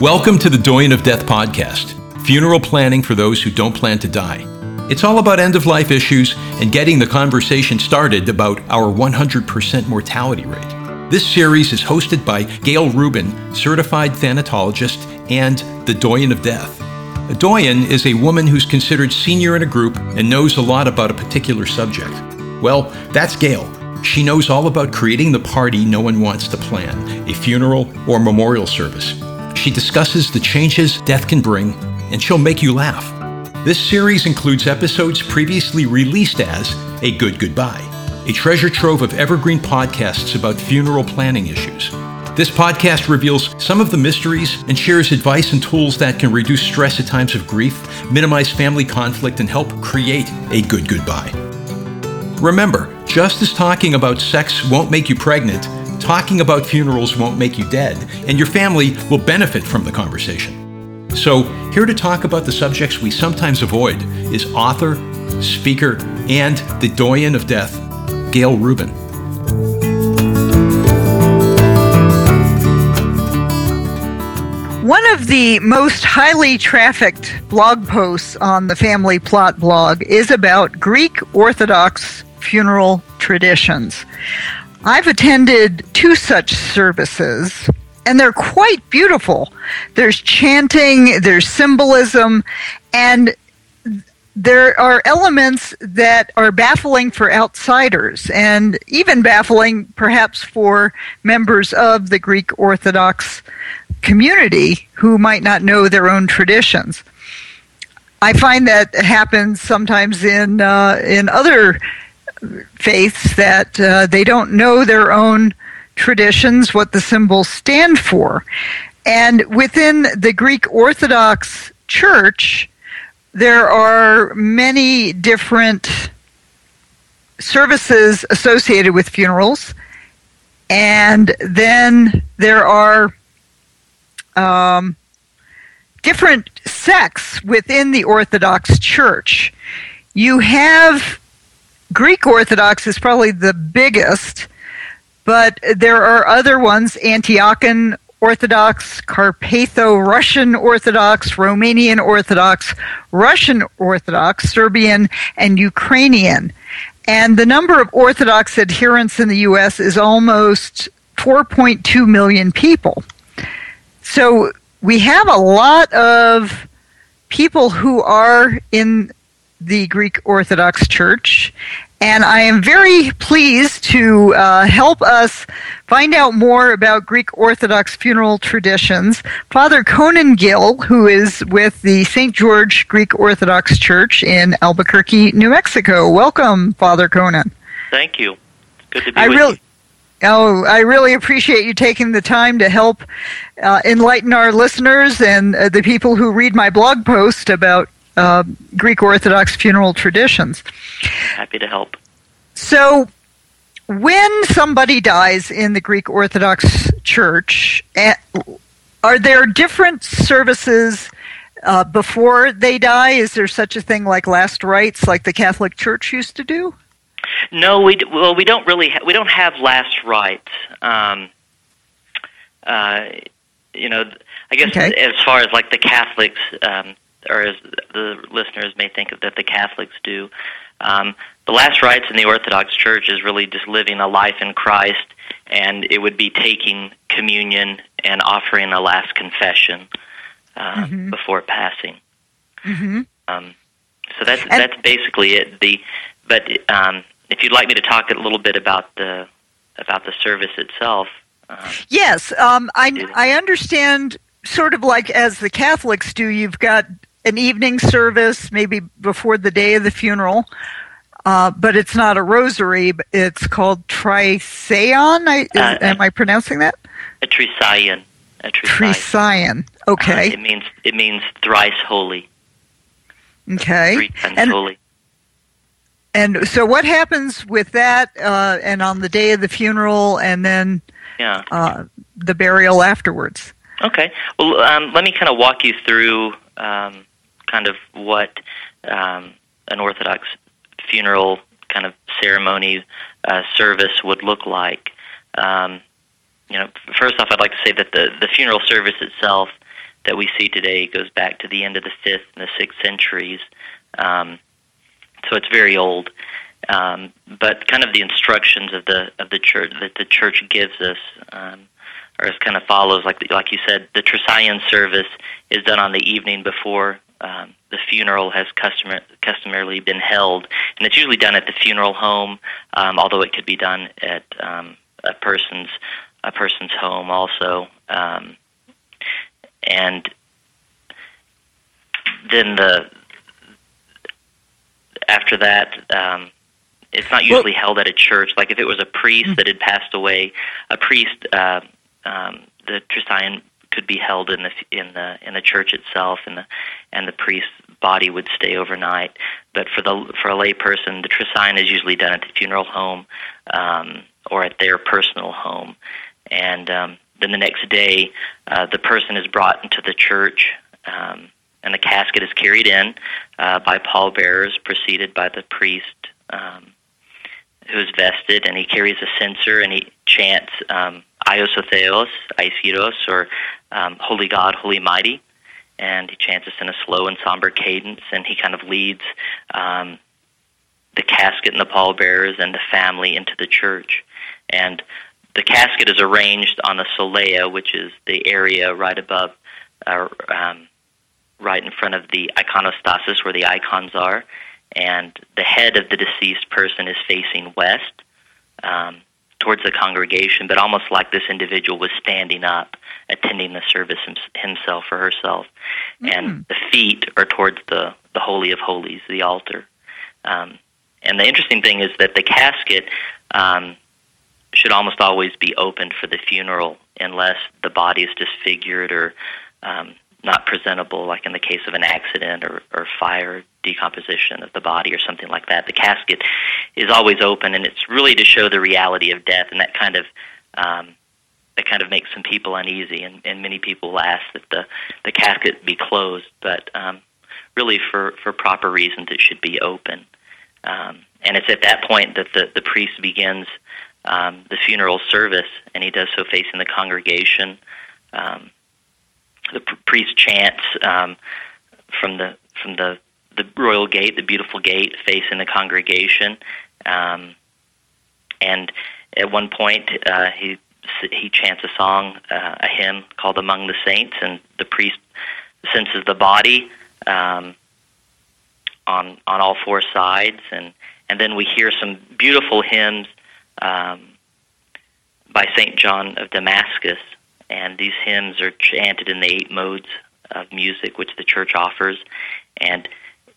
Welcome to the Doyenne of Death podcast, funeral planning for those who don't plan to die. It's all about end of life issues and getting the conversation started about our 100% mortality rate. This series is hosted by Gail Rubin, certified thanatologist and the Doyenne of Death. A doyen is a woman who's considered senior in a group and knows a lot about a particular subject. Well, that's Gail. She knows all about creating the party no one wants to plan, a funeral or memorial service. She discusses the changes death can bring, and she'll make you laugh. This series includes episodes previously released as A Good Goodbye, a treasure trove of evergreen podcasts about funeral planning issues. This podcast reveals some of the mysteries and shares advice and tools that can reduce stress at times of grief, minimize family conflict, and help create a good goodbye. Remember, just as talking about sex won't make you pregnant, talking about funerals won't make you dead, and your family will benefit from the conversation. So, here to talk about the subjects we sometimes avoid is author, speaker, and the doyenne of death, Gail Rubin. One of the most highly trafficked blog posts on the Family Plot blog is about Greek Orthodox funeral traditions. I've attended two such services, and they're quite beautiful. There's chanting, there's symbolism, and there are elements that are baffling for outsiders and even baffling perhaps for members of the Greek Orthodox community who might not know their own traditions. I find that happens sometimes in uh, in other faiths that uh, they don't know their own traditions, what the symbols stand for, and within the Greek Orthodox Church, there are many different services associated with funerals, and then there are um, different sects within the Orthodox Church. You have Greek Orthodox is probably the biggest, but there are other ones Antiochian Orthodox, Carpatho Russian Orthodox, Romanian Orthodox, Russian Orthodox, Serbian, and Ukrainian. And the number of Orthodox adherents in the U.S. is almost 4.2 million people. So we have a lot of people who are in the Greek Orthodox Church, and I am very pleased to uh, help us find out more about Greek Orthodox funeral traditions. Father Conan Gill, who is with the St. George Greek Orthodox Church in Albuquerque, New Mexico. Welcome, Father Conan. Thank you. Good to be I with really, you. Oh, I really appreciate you taking the time to help uh, enlighten our listeners and uh, the people who read my blog post about uh, Greek Orthodox funeral traditions. Happy to help. So, when somebody dies in the Greek Orthodox Church, eh, are there different services uh, before they die? Is there such a thing like last rites, like the Catholic Church used to do? No, we well we don't really ha- we don't have last rites. Um, uh, you know, I guess okay. as far as like the Catholics, um, or as the listeners may think of that the Catholics do, um, the last rites in the Orthodox Church is really just living a life in Christ, and it would be taking communion and offering a last confession uh, mm-hmm. before passing. Mm-hmm. Um, so that's and, that's basically it. The but um, if you'd like me to talk a little bit about the about the service itself. Um, yes, um, I I understand. Sort of like as the Catholics do, you've got an evening service, maybe before the day of the funeral, uh, but it's not a rosary. It's called Trisagion. I, is, uh, am I pronouncing that? A Trisagion. A Trisagion. Okay. Uh, it means it means thrice holy. Okay. Three times and, holy. And so, what happens with that, uh, and on the day of the funeral, and then yeah. uh, the burial afterwards? Okay. Well, um, let me kind of walk you through um, kind of what um, an Orthodox funeral kind of ceremony uh, service would look like. Um, you know, first off, I'd like to say that the the funeral service itself that we see today goes back to the end of the fifth and the sixth centuries. Um, so it's very old. Um, but kind of the instructions of the of the church that the church gives us um, are as kind of follows. Like like you said, the Trisagion service is done on the evening before um, the funeral has customar- customarily been held, and it's usually done at the funeral home, um, although it could be done at um, a person's a person's home also. Um, and then the after that, um, it's not usually well, held at a church. Like if it was a priest mm-hmm. that had passed away, a priest, uh, um, the Trisagion could be held in the in the in the church itself, and the and the priest's body would stay overnight. But for the for a lay person, the Trisagion is usually done at the funeral home um, or at their personal home, and um, then the next day, uh, the person is brought into the church. Um, and the casket is carried in uh, by pallbearers, preceded by the priest um, who is vested, and he carries a censer and he chants um, Ios o or um, Holy God, Holy Mighty. And he chants this in a slow and somber cadence, and he kind of leads um, the casket and the pallbearers and the family into the church. And the casket is arranged on the solea, which is the area right above, uh, um, right in front of the iconostasis where the icons are and the head of the deceased person is facing west um, towards the congregation, but almost like this individual was standing up, attending the service himself or herself, mm. and the feet are towards the the holy of holies, the altar. Um, and the interesting thing is that the casket um, should almost always be opened for the funeral, unless the body is disfigured or um, not presentable, like in the case of an accident or, or fire decomposition of the body or something like that. The casket is always open, and it's really to show the reality of death, and that kind of um, that kind of makes some people uneasy, and, and many people ask that the the casket be closed, but um, really for for proper reasons it should be open. Um, and it's at that point that the the priest begins um, the funeral service, and he does so facing the congregation. Um, the priest chants um, from the from the the royal gate, the beautiful gate facing the congregation, um, and at one point uh, he he chants a song, uh, a hymn called "Among the Saints," and the priest censes the body um, on on all four sides, and and then we hear some beautiful hymns um, by Saint John of Damascus and these hymns are chanted in the eight modes of music which the church offers. And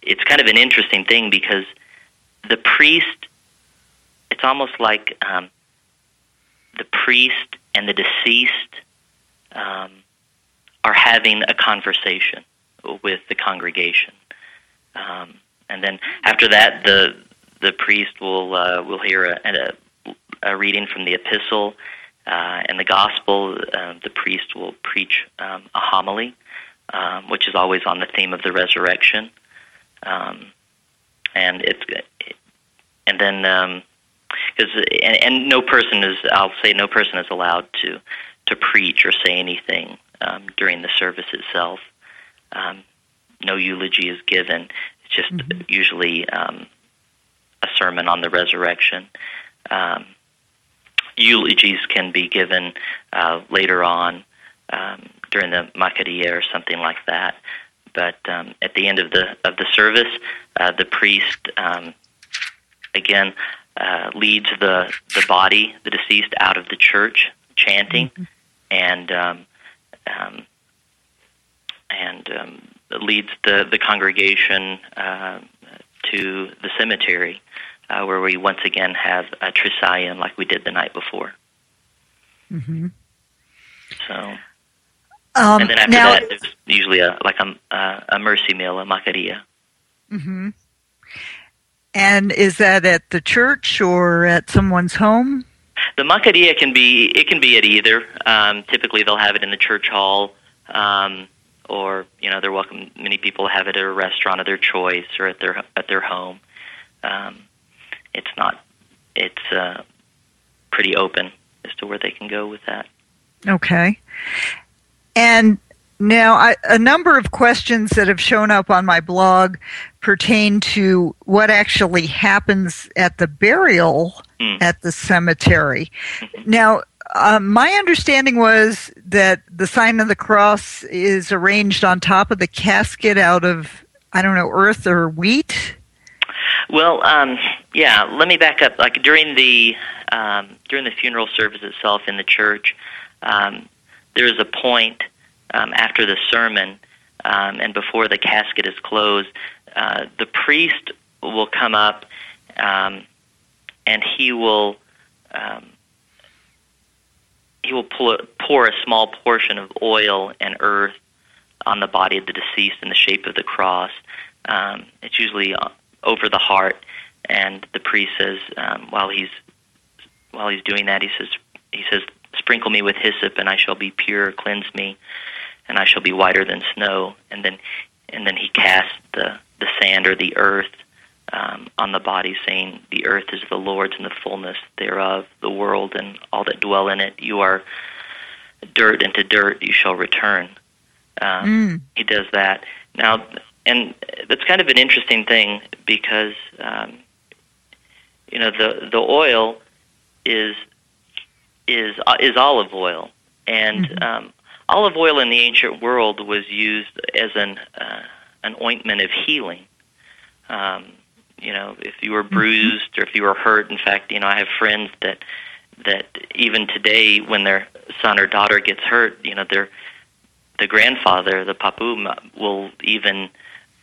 it's kind of an interesting thing because the priest, it's almost like um, the priest and the deceased um, are having a conversation with the congregation. Um, and then after that, the the priest will uh, will hear a, a, a reading from the epistle, uh, in the gospel, uh, the priest will preach um, a homily, um, which is always on the theme of the resurrection, um, and it's and then because um, and, and no person is I'll say no person is allowed to to preach or say anything um, during the service itself. Um, no eulogy is given. It's just mm-hmm. usually um, a sermon on the resurrection. Eulogies can be given uh, later on um, during the Macaria or something like that. But um, at the end of the of the service, uh, the priest um, again uh, leads the the body, the deceased, out of the church, chanting, mm-hmm. and um, um, and um, leads the the congregation uh, to the cemetery uh, where we once again have a Trisagion like we did the night before. Mm-hmm. So, um, and then after now, that, there's usually a like a a mercy meal, a macaria. Mm-hmm. And is that at the church or at someone's home? The macaria can be it can be at either. Um, typically, they'll have it in the church hall, um, or you know, they're welcome. Many people have it at a restaurant of their choice or at their at their home. Um, it's not it's uh, pretty open as to where they can go with that. Okay. And Now, I, a number of questions that have shown up on my blog pertain to what actually happens at the burial mm. at the cemetery. Mm-hmm. Now, uh, my understanding was that the sign of the cross is arranged on top of the casket out of, I don't know, earth or wheat. Well, um, yeah. Let me back up. Like during the um, during the funeral service itself in the church, um, there is a point um, after the sermon um, and before the casket is closed. Uh, the priest will come up um, and he will um, he will pour, a small portion of oil and earth on the body of the deceased in the shape of the cross. Um, it's usually uh, over the heart, and the priest says um, while he's while he's doing that, he says he says, "Sprinkle me with hyssop, and I shall be pure. Cleanse me, and I shall be whiter than snow." And then and then he casts the the sand or the earth um, on the body, saying, "The earth is the Lord's and the fullness thereof, the world and all that dwell in it. You are dirt, and to dirt you shall return." Um, mm. He does that now, and that's kind of an interesting thing because um, you know the the oil is is uh, is olive oil, and mm-hmm. um, olive oil in the ancient world was used as an uh, an ointment of healing. Um, you know, if you were mm-hmm. bruised or if you were hurt. In fact, you know, I have friends that that even today, when their son or daughter gets hurt, you know, their the grandfather, the papu, will even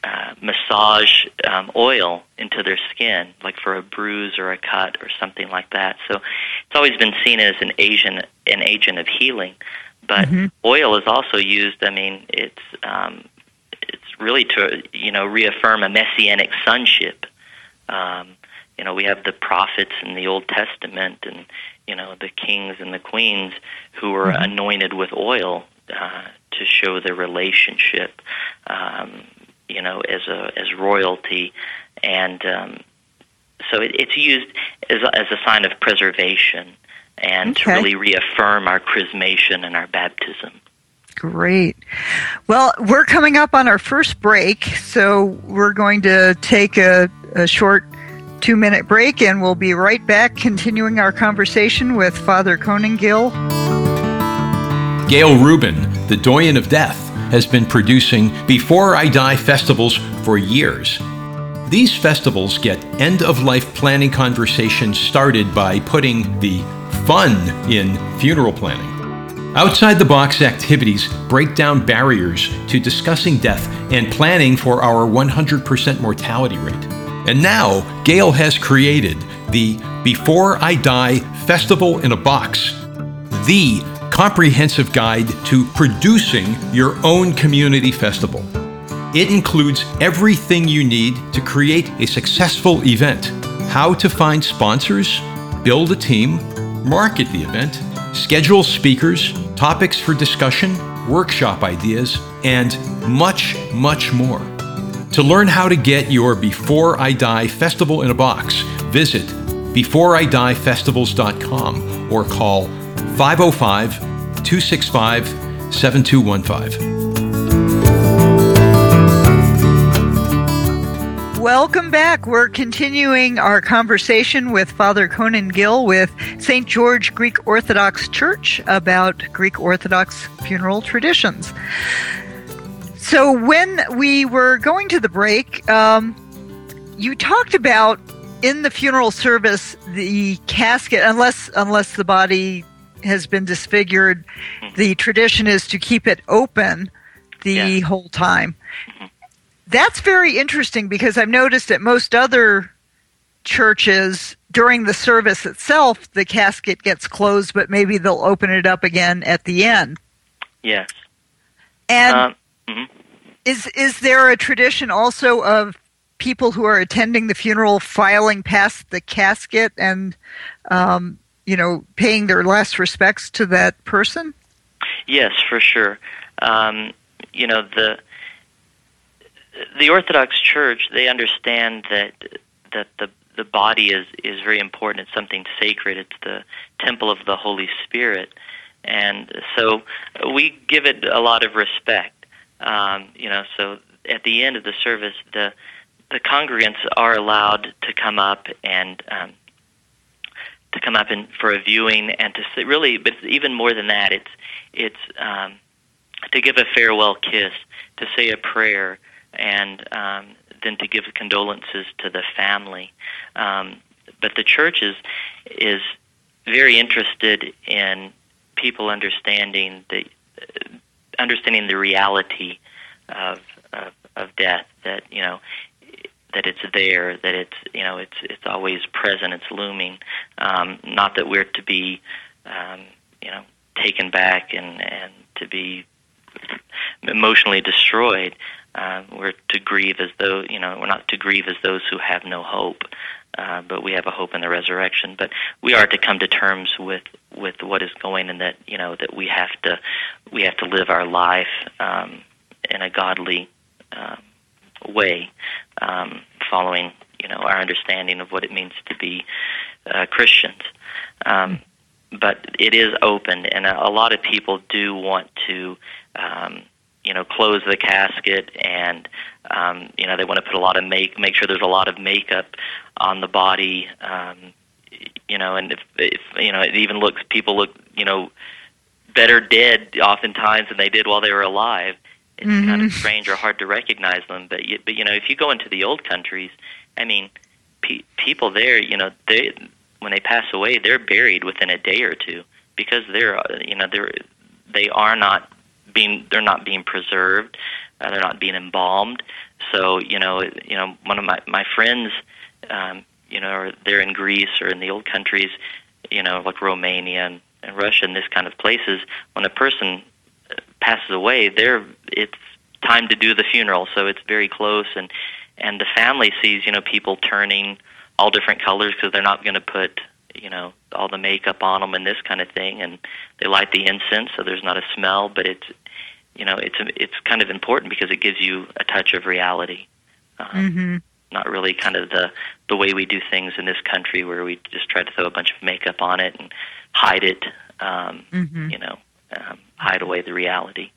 uh, massage um, oil into their skin, like for a bruise or a cut or something like that. So it's always been seen as an agent, an agent of healing. But mm-hmm. oil is also used. I mean, it's um, it's really to you know reaffirm a messianic sonship. Um, you know, we have the prophets in the Old Testament, and you know the kings and the queens who were mm-hmm. anointed with oil uh, to show their relationship. Um, you know, as a as royalty, and um, so it, it's used as a, as a sign of preservation and okay. to really reaffirm our chrismation and our baptism. Great. Well, we're coming up on our first break, so we're going to take a, a short two minute break and we'll be right back continuing our conversation with Father Conan Gill. Gail Rubin, the doyenne of death has been producing Before I Die festivals for years. These festivals get end of life planning conversations started by putting the fun in funeral planning. Outside the box activities break down barriers to discussing death and planning for our 100% mortality rate. And now, Gail has created the Before I Die Festival in a Box, the comprehensive guide to producing your own community festival. It includes everything you need to create a successful event how to find sponsors, build a team, market the event, schedule speakers, topics for discussion, workshop ideas, and much, much more. To learn how to get your Before I Die Festival in a Box, visit beforeidiefestivals.com or call 505 265 7215. Welcome back. We're continuing our conversation with Father Conan Gill with St. George Greek Orthodox Church about Greek Orthodox funeral traditions. So, when we were going to the break, um, you talked about in the funeral service the casket, unless unless the body has been disfigured. Mm-hmm. The tradition is to keep it open the yeah. whole time. Mm-hmm. That's very interesting because I've noticed at most other churches during the service itself, the casket gets closed, but maybe they'll open it up again at the end. Yes. And um, mm-hmm. is is there a tradition also of people who are attending the funeral filing past the casket and um, you know, paying their last respects to that person? Yes, for sure. Um, you know, the the Orthodox Church they understand that that the the body is is very important. It's something sacred. It's the temple of the Holy Spirit, and so we give it a lot of respect. Um, you know, so at the end of the service, the the congregants are allowed to come up and um, to come up and for a viewing and to say, really, but even more than that, it's it's um, to give a farewell kiss, to say a prayer, and um, then to give condolences to the family. Um, but the church is is very interested in people understanding the understanding the reality of, of of death. That you know that it's there, that it's you know it's it's always present, it's looming. Um, not that we're to be um, you know taken back and and to be emotionally destroyed. Uh, we're to grieve as though you know we're not to grieve as those who have no hope, uh, but we have a hope in the resurrection. But we are to come to terms with with what is going, and that you know that we have to we have to live our life um, in a godly uh, way, um, following you know our understanding of what it means to be uh, Christians. Um, but it is open, and a, a lot of people do want to. Um, you know, close the casket, and um, you know they want to put a lot of make make sure there's a lot of makeup on the body. Um, you know, and if, if you know, it even looks people look you know better dead oftentimes than they did while they were alive. It's mm-hmm. kind of strange or hard to recognize them. But you, but you know, if you go into the old countries, I mean, pe- people there, you know, they when they pass away, they're buried within a day or two because they're you know they're they are not being they're not being preserved, uh, they're not being embalmed. So you know you know one of my my friends, um, you know, they're in Greece or in the old countries, you know, like Romania and, and Russia and this kind of places. When a person passes away, they're it's time to do the funeral, so it's very close and and the family sees you know people turning all different colors because they're not going to put you know all the makeup on them and this kind of thing and they light the incense so there's not a smell but it's you know it's it's kind of important because it gives you a touch of reality um, mm-hmm. not really kind of the the way we do things in this country where we just try to throw a bunch of makeup on it and hide it um, mm-hmm. you know um, hide away the reality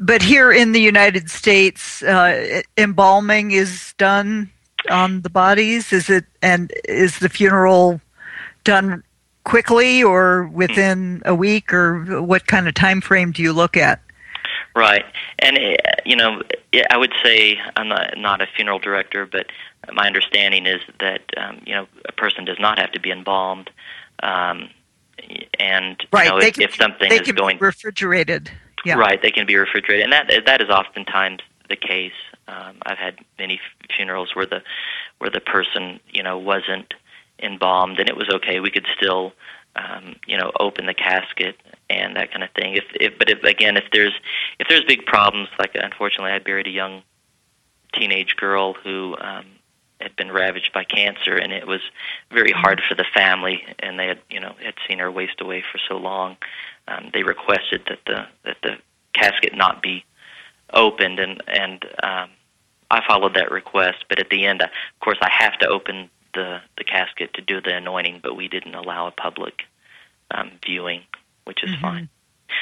but here in the United States, uh, embalming is done on the bodies? Is it and is the funeral done quickly or within a week, or what kind of time frame do you look at? Right, and uh, you know, I would say I'm not, not a funeral director, but my understanding is that um, you know a person does not have to be embalmed, um, and right. know, if, if, something they is can going be refrigerated, yeah. right, they can be refrigerated, and that that is oftentimes the case. Um, I've had many funerals where the where the person you know wasn't embalmed and it was okay. We could still um, you know open the casket and that kind of thing. If, if but if again if there's if there's big problems like unfortunately I buried a young teenage girl who um, had been ravaged by cancer and it was very hard for the family and they had you know had seen her waste away for so long. Um, they requested that the that the casket not be opened, and and um, I followed that request. But at the end, of course, I have to open the the casket to do the anointing, but we didn't allow a public um, viewing, which is mm-hmm. fine.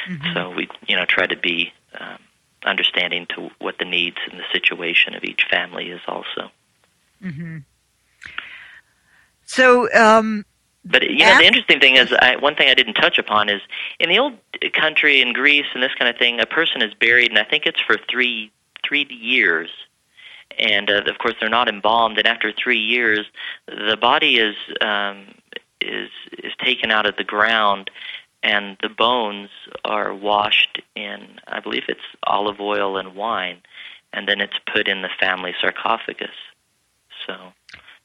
Mm-hmm. So we, you know, try to be um, understanding to what the needs and the situation of each family is also. Mm-hmm. So, um, but you know, the interesting thing is, I, one thing I didn't touch upon is in the old country in Greece and this kind of thing, a person is buried, and I think it's for three three years, and uh, of course they're not embalmed. And after three years, the body is um, is is taken out of the ground, and the bones are washed in, I believe it's olive oil and wine, and then it's put in the family sarcophagus. So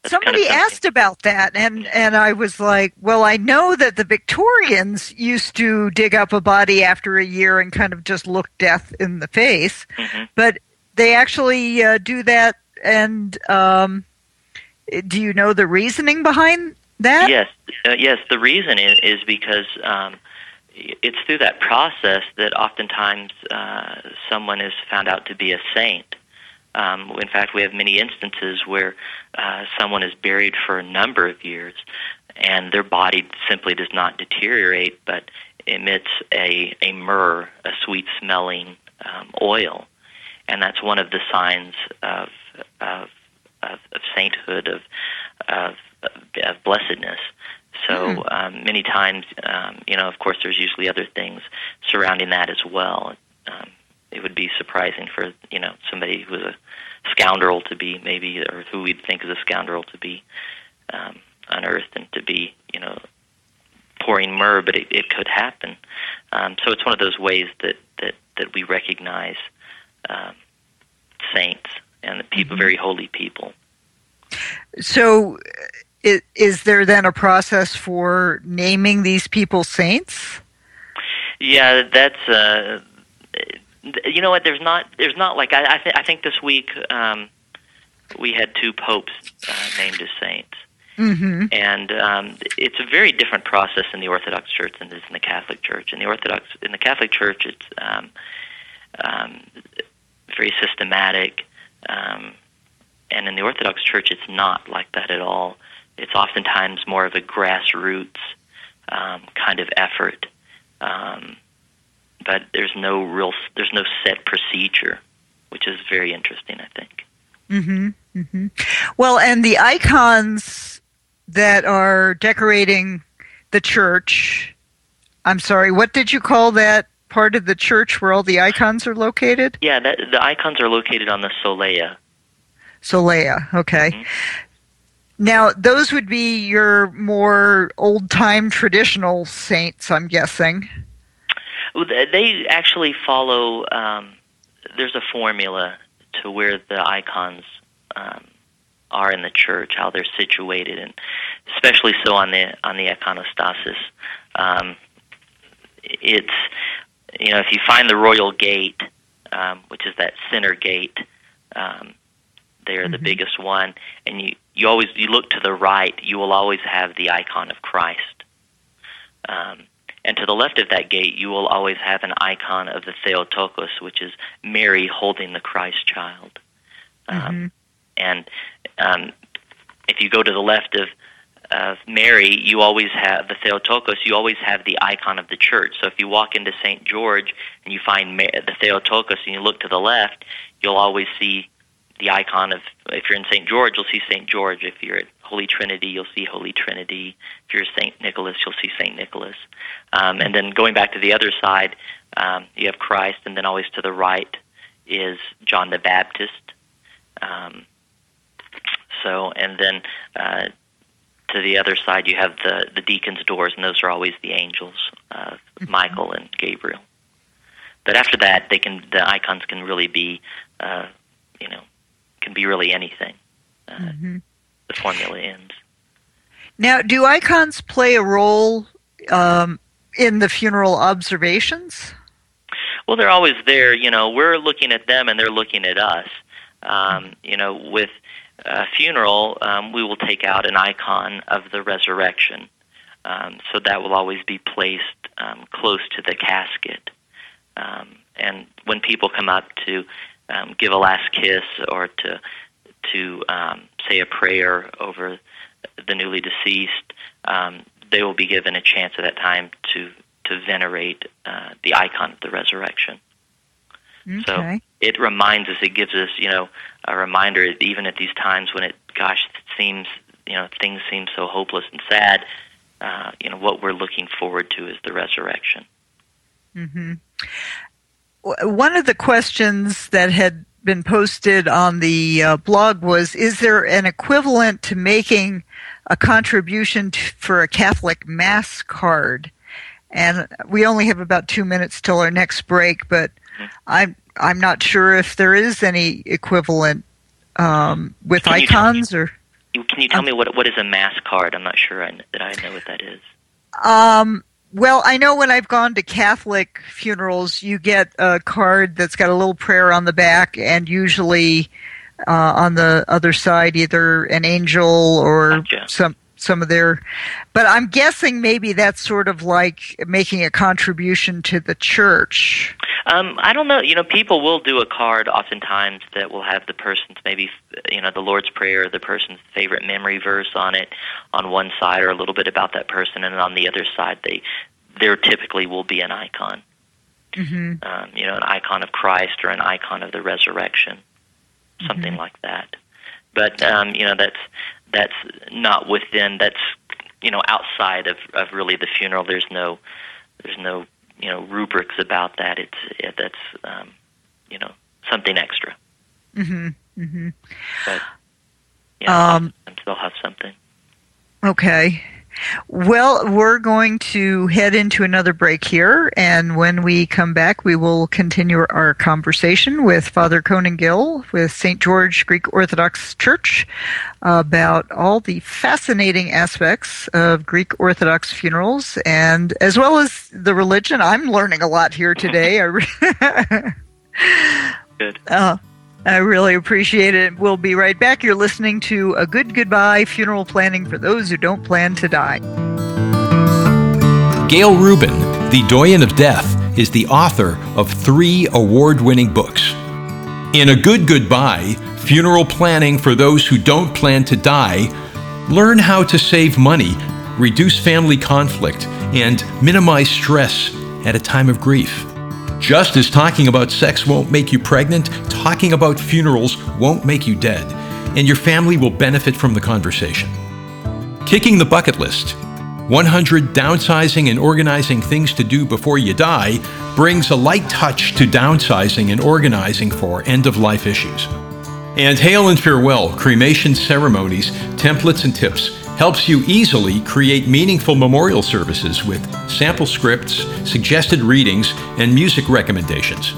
Somebody kind of asked about that, and and I was like, well, I know that the Victorians used to dig up a body after a year and kind of just look death in the face, mm-hmm. but they actually uh, do that. And um, do you know the reasoning behind that? Yes, uh, yes. The reason is, is because. Um, it's through that process that oftentimes uh, someone is found out to be a saint. Um, in fact, we have many instances where uh, someone is buried for a number of years, and their body simply does not deteriorate, but emits a, a myrrh, a sweet smelling um, oil. And that's one of the signs of, of, of, of sainthood, of, of, of blessedness. So mm. um, many times, um, you know, of course, there's usually other things surrounding that as well. Um, it would be surprising for you know somebody who was a scoundrel to be maybe, or who we'd think is a scoundrel to be um, unearthed and to be you know pouring myrrh, but it, it could happen. Um, so it's one of those ways that that that we recognize um, saints and the people, mm-hmm. very holy people. So, is, is there then a process for naming these people saints? Yeah, that's. Uh, you know what? There's not. There's not like I. I, th- I think this week um, we had two popes uh, named as saints. Mm-hmm. And um, it's a very different process in the Orthodox Church than it is in the Catholic Church. In the Orthodox, in the Catholic Church, it's um, um, very systematic, um, and in the Orthodox Church, it's not like that at all. It's oftentimes more of a grassroots um, kind of effort, um, but there's no real, there's no set procedure, which is very interesting, I think. Mm-hmm. Mm-hmm. Well, and the icons that are decorating the church. I'm sorry, what did you call that part of the church where all the icons are located? Yeah, that, the icons are located on the solea. Solea, okay. Mm-hmm. Now, those would be your more old time traditional saints, I'm guessing. They actually follow, um, there's a formula to where the icons um, are in the church, how they're situated, and especially so on the on the iconostasis. Um, it's you know if you find the royal gate, um, which is that center gate, um, they are mm-hmm. the biggest one, and you you always you look to the right, you will always have the icon of Christ. Um, and to the left of that gate, you will always have an icon of the Theotokos, which is Mary holding the Christ child. Um, mm-hmm. And um, if you go to the left of of Mary, you always have the Theotokos. You always have the icon of the church. So if you walk into St. George and you find the Theotokos and you look to the left, you'll always see the icon of. If you're in St. George, you'll see St. George. If you're at Holy Trinity, you'll see Holy Trinity. If you're St. Nicholas, you'll see St. Nicholas. Um, and then going back to the other side, um, you have Christ, and then always to the right is John the Baptist. Um, so, and then uh, to the other side you have the the deacon's doors, and those are always the angels, uh, mm-hmm. Michael and Gabriel. But after that, they can the icons can really be, uh, you know, can be really anything. Uh, mm-hmm. The formula ends. Now, do icons play a role um, in the funeral observations? Well, they're always there. You know, we're looking at them, and they're looking at us. Um, you know, with a funeral, um, we will take out an icon of the resurrection. Um, so that will always be placed um, close to the casket. Um, and when people come up to um, give a last kiss or to to um, say a prayer over the newly deceased, um, they will be given a chance at that time to to venerate uh, the icon of the resurrection. Okay. So it reminds us, it gives us, you know, a reminder, even at these times when it, gosh, it seems, you know, things seem so hopeless and sad. Uh, you know, what we're looking forward to is the resurrection. Mm-hmm. One of the questions that had been posted on the uh, blog was Is there an equivalent to making a contribution to, for a Catholic Mass card? And we only have about two minutes till our next break, but mm-hmm. I'm I'm not sure if there is any equivalent um, with can icons me, or. Can you tell um, me what what is a mass card? I'm not sure I, that I know what that is. Um, well, I know when I've gone to Catholic funerals, you get a card that's got a little prayer on the back, and usually uh, on the other side, either an angel or gotcha. some some of their but i'm guessing maybe that's sort of like making a contribution to the church um, I don't know. You know, people will do a card oftentimes that will have the person's maybe, you know, the Lord's Prayer, the person's favorite memory verse on it, on one side, or a little bit about that person, and on the other side, they there typically will be an icon. Mm-hmm. Um, you know, an icon of Christ or an icon of the resurrection, something mm-hmm. like that. But um, you know, that's that's not within. That's you know, outside of of really the funeral. There's no there's no you know rubrics about that. It's it, that's um, you know something extra. Mm-hmm. Mm-hmm. But yeah, um, they'll have something. Okay. Well, we're going to head into another break here, and when we come back, we will continue our conversation with Father Conan Gill with St. George Greek Orthodox Church about all the fascinating aspects of Greek Orthodox funerals, and as well as the religion. I'm learning a lot here today. Good. Uh, I really appreciate it. We'll be right back. You're listening to A Good Goodbye Funeral Planning for Those Who Don't Plan to Die. Gail Rubin, the Doyenne of Death, is the author of three award winning books. In A Good Goodbye Funeral Planning for Those Who Don't Plan to Die, learn how to save money, reduce family conflict, and minimize stress at a time of grief. Just as talking about sex won't make you pregnant, talking about funerals won't make you dead, and your family will benefit from the conversation. Kicking the bucket list 100 downsizing and organizing things to do before you die brings a light touch to downsizing and organizing for end of life issues. And Hail and Farewell cremation ceremonies, templates, and tips helps you easily create meaningful memorial services with sample scripts, suggested readings, and music recommendations.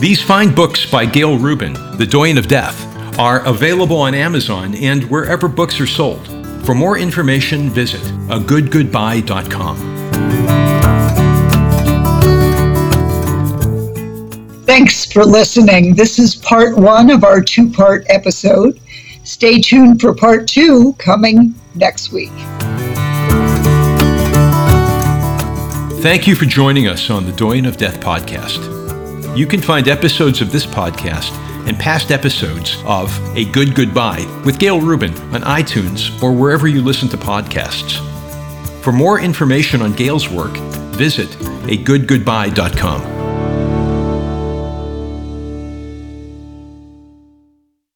These fine books by Gail Rubin, The Doyenne of Death, are available on Amazon and wherever books are sold. For more information, visit agoodgoodbye.com. Thanks for listening. This is part one of our two part episode. Stay tuned for part two coming next week. Thank you for joining us on the Doyenne of Death podcast. You can find episodes of this podcast and past episodes of A Good Goodbye with Gail Rubin on iTunes or wherever you listen to podcasts. For more information on Gail's work, visit agoodgoodbye.com.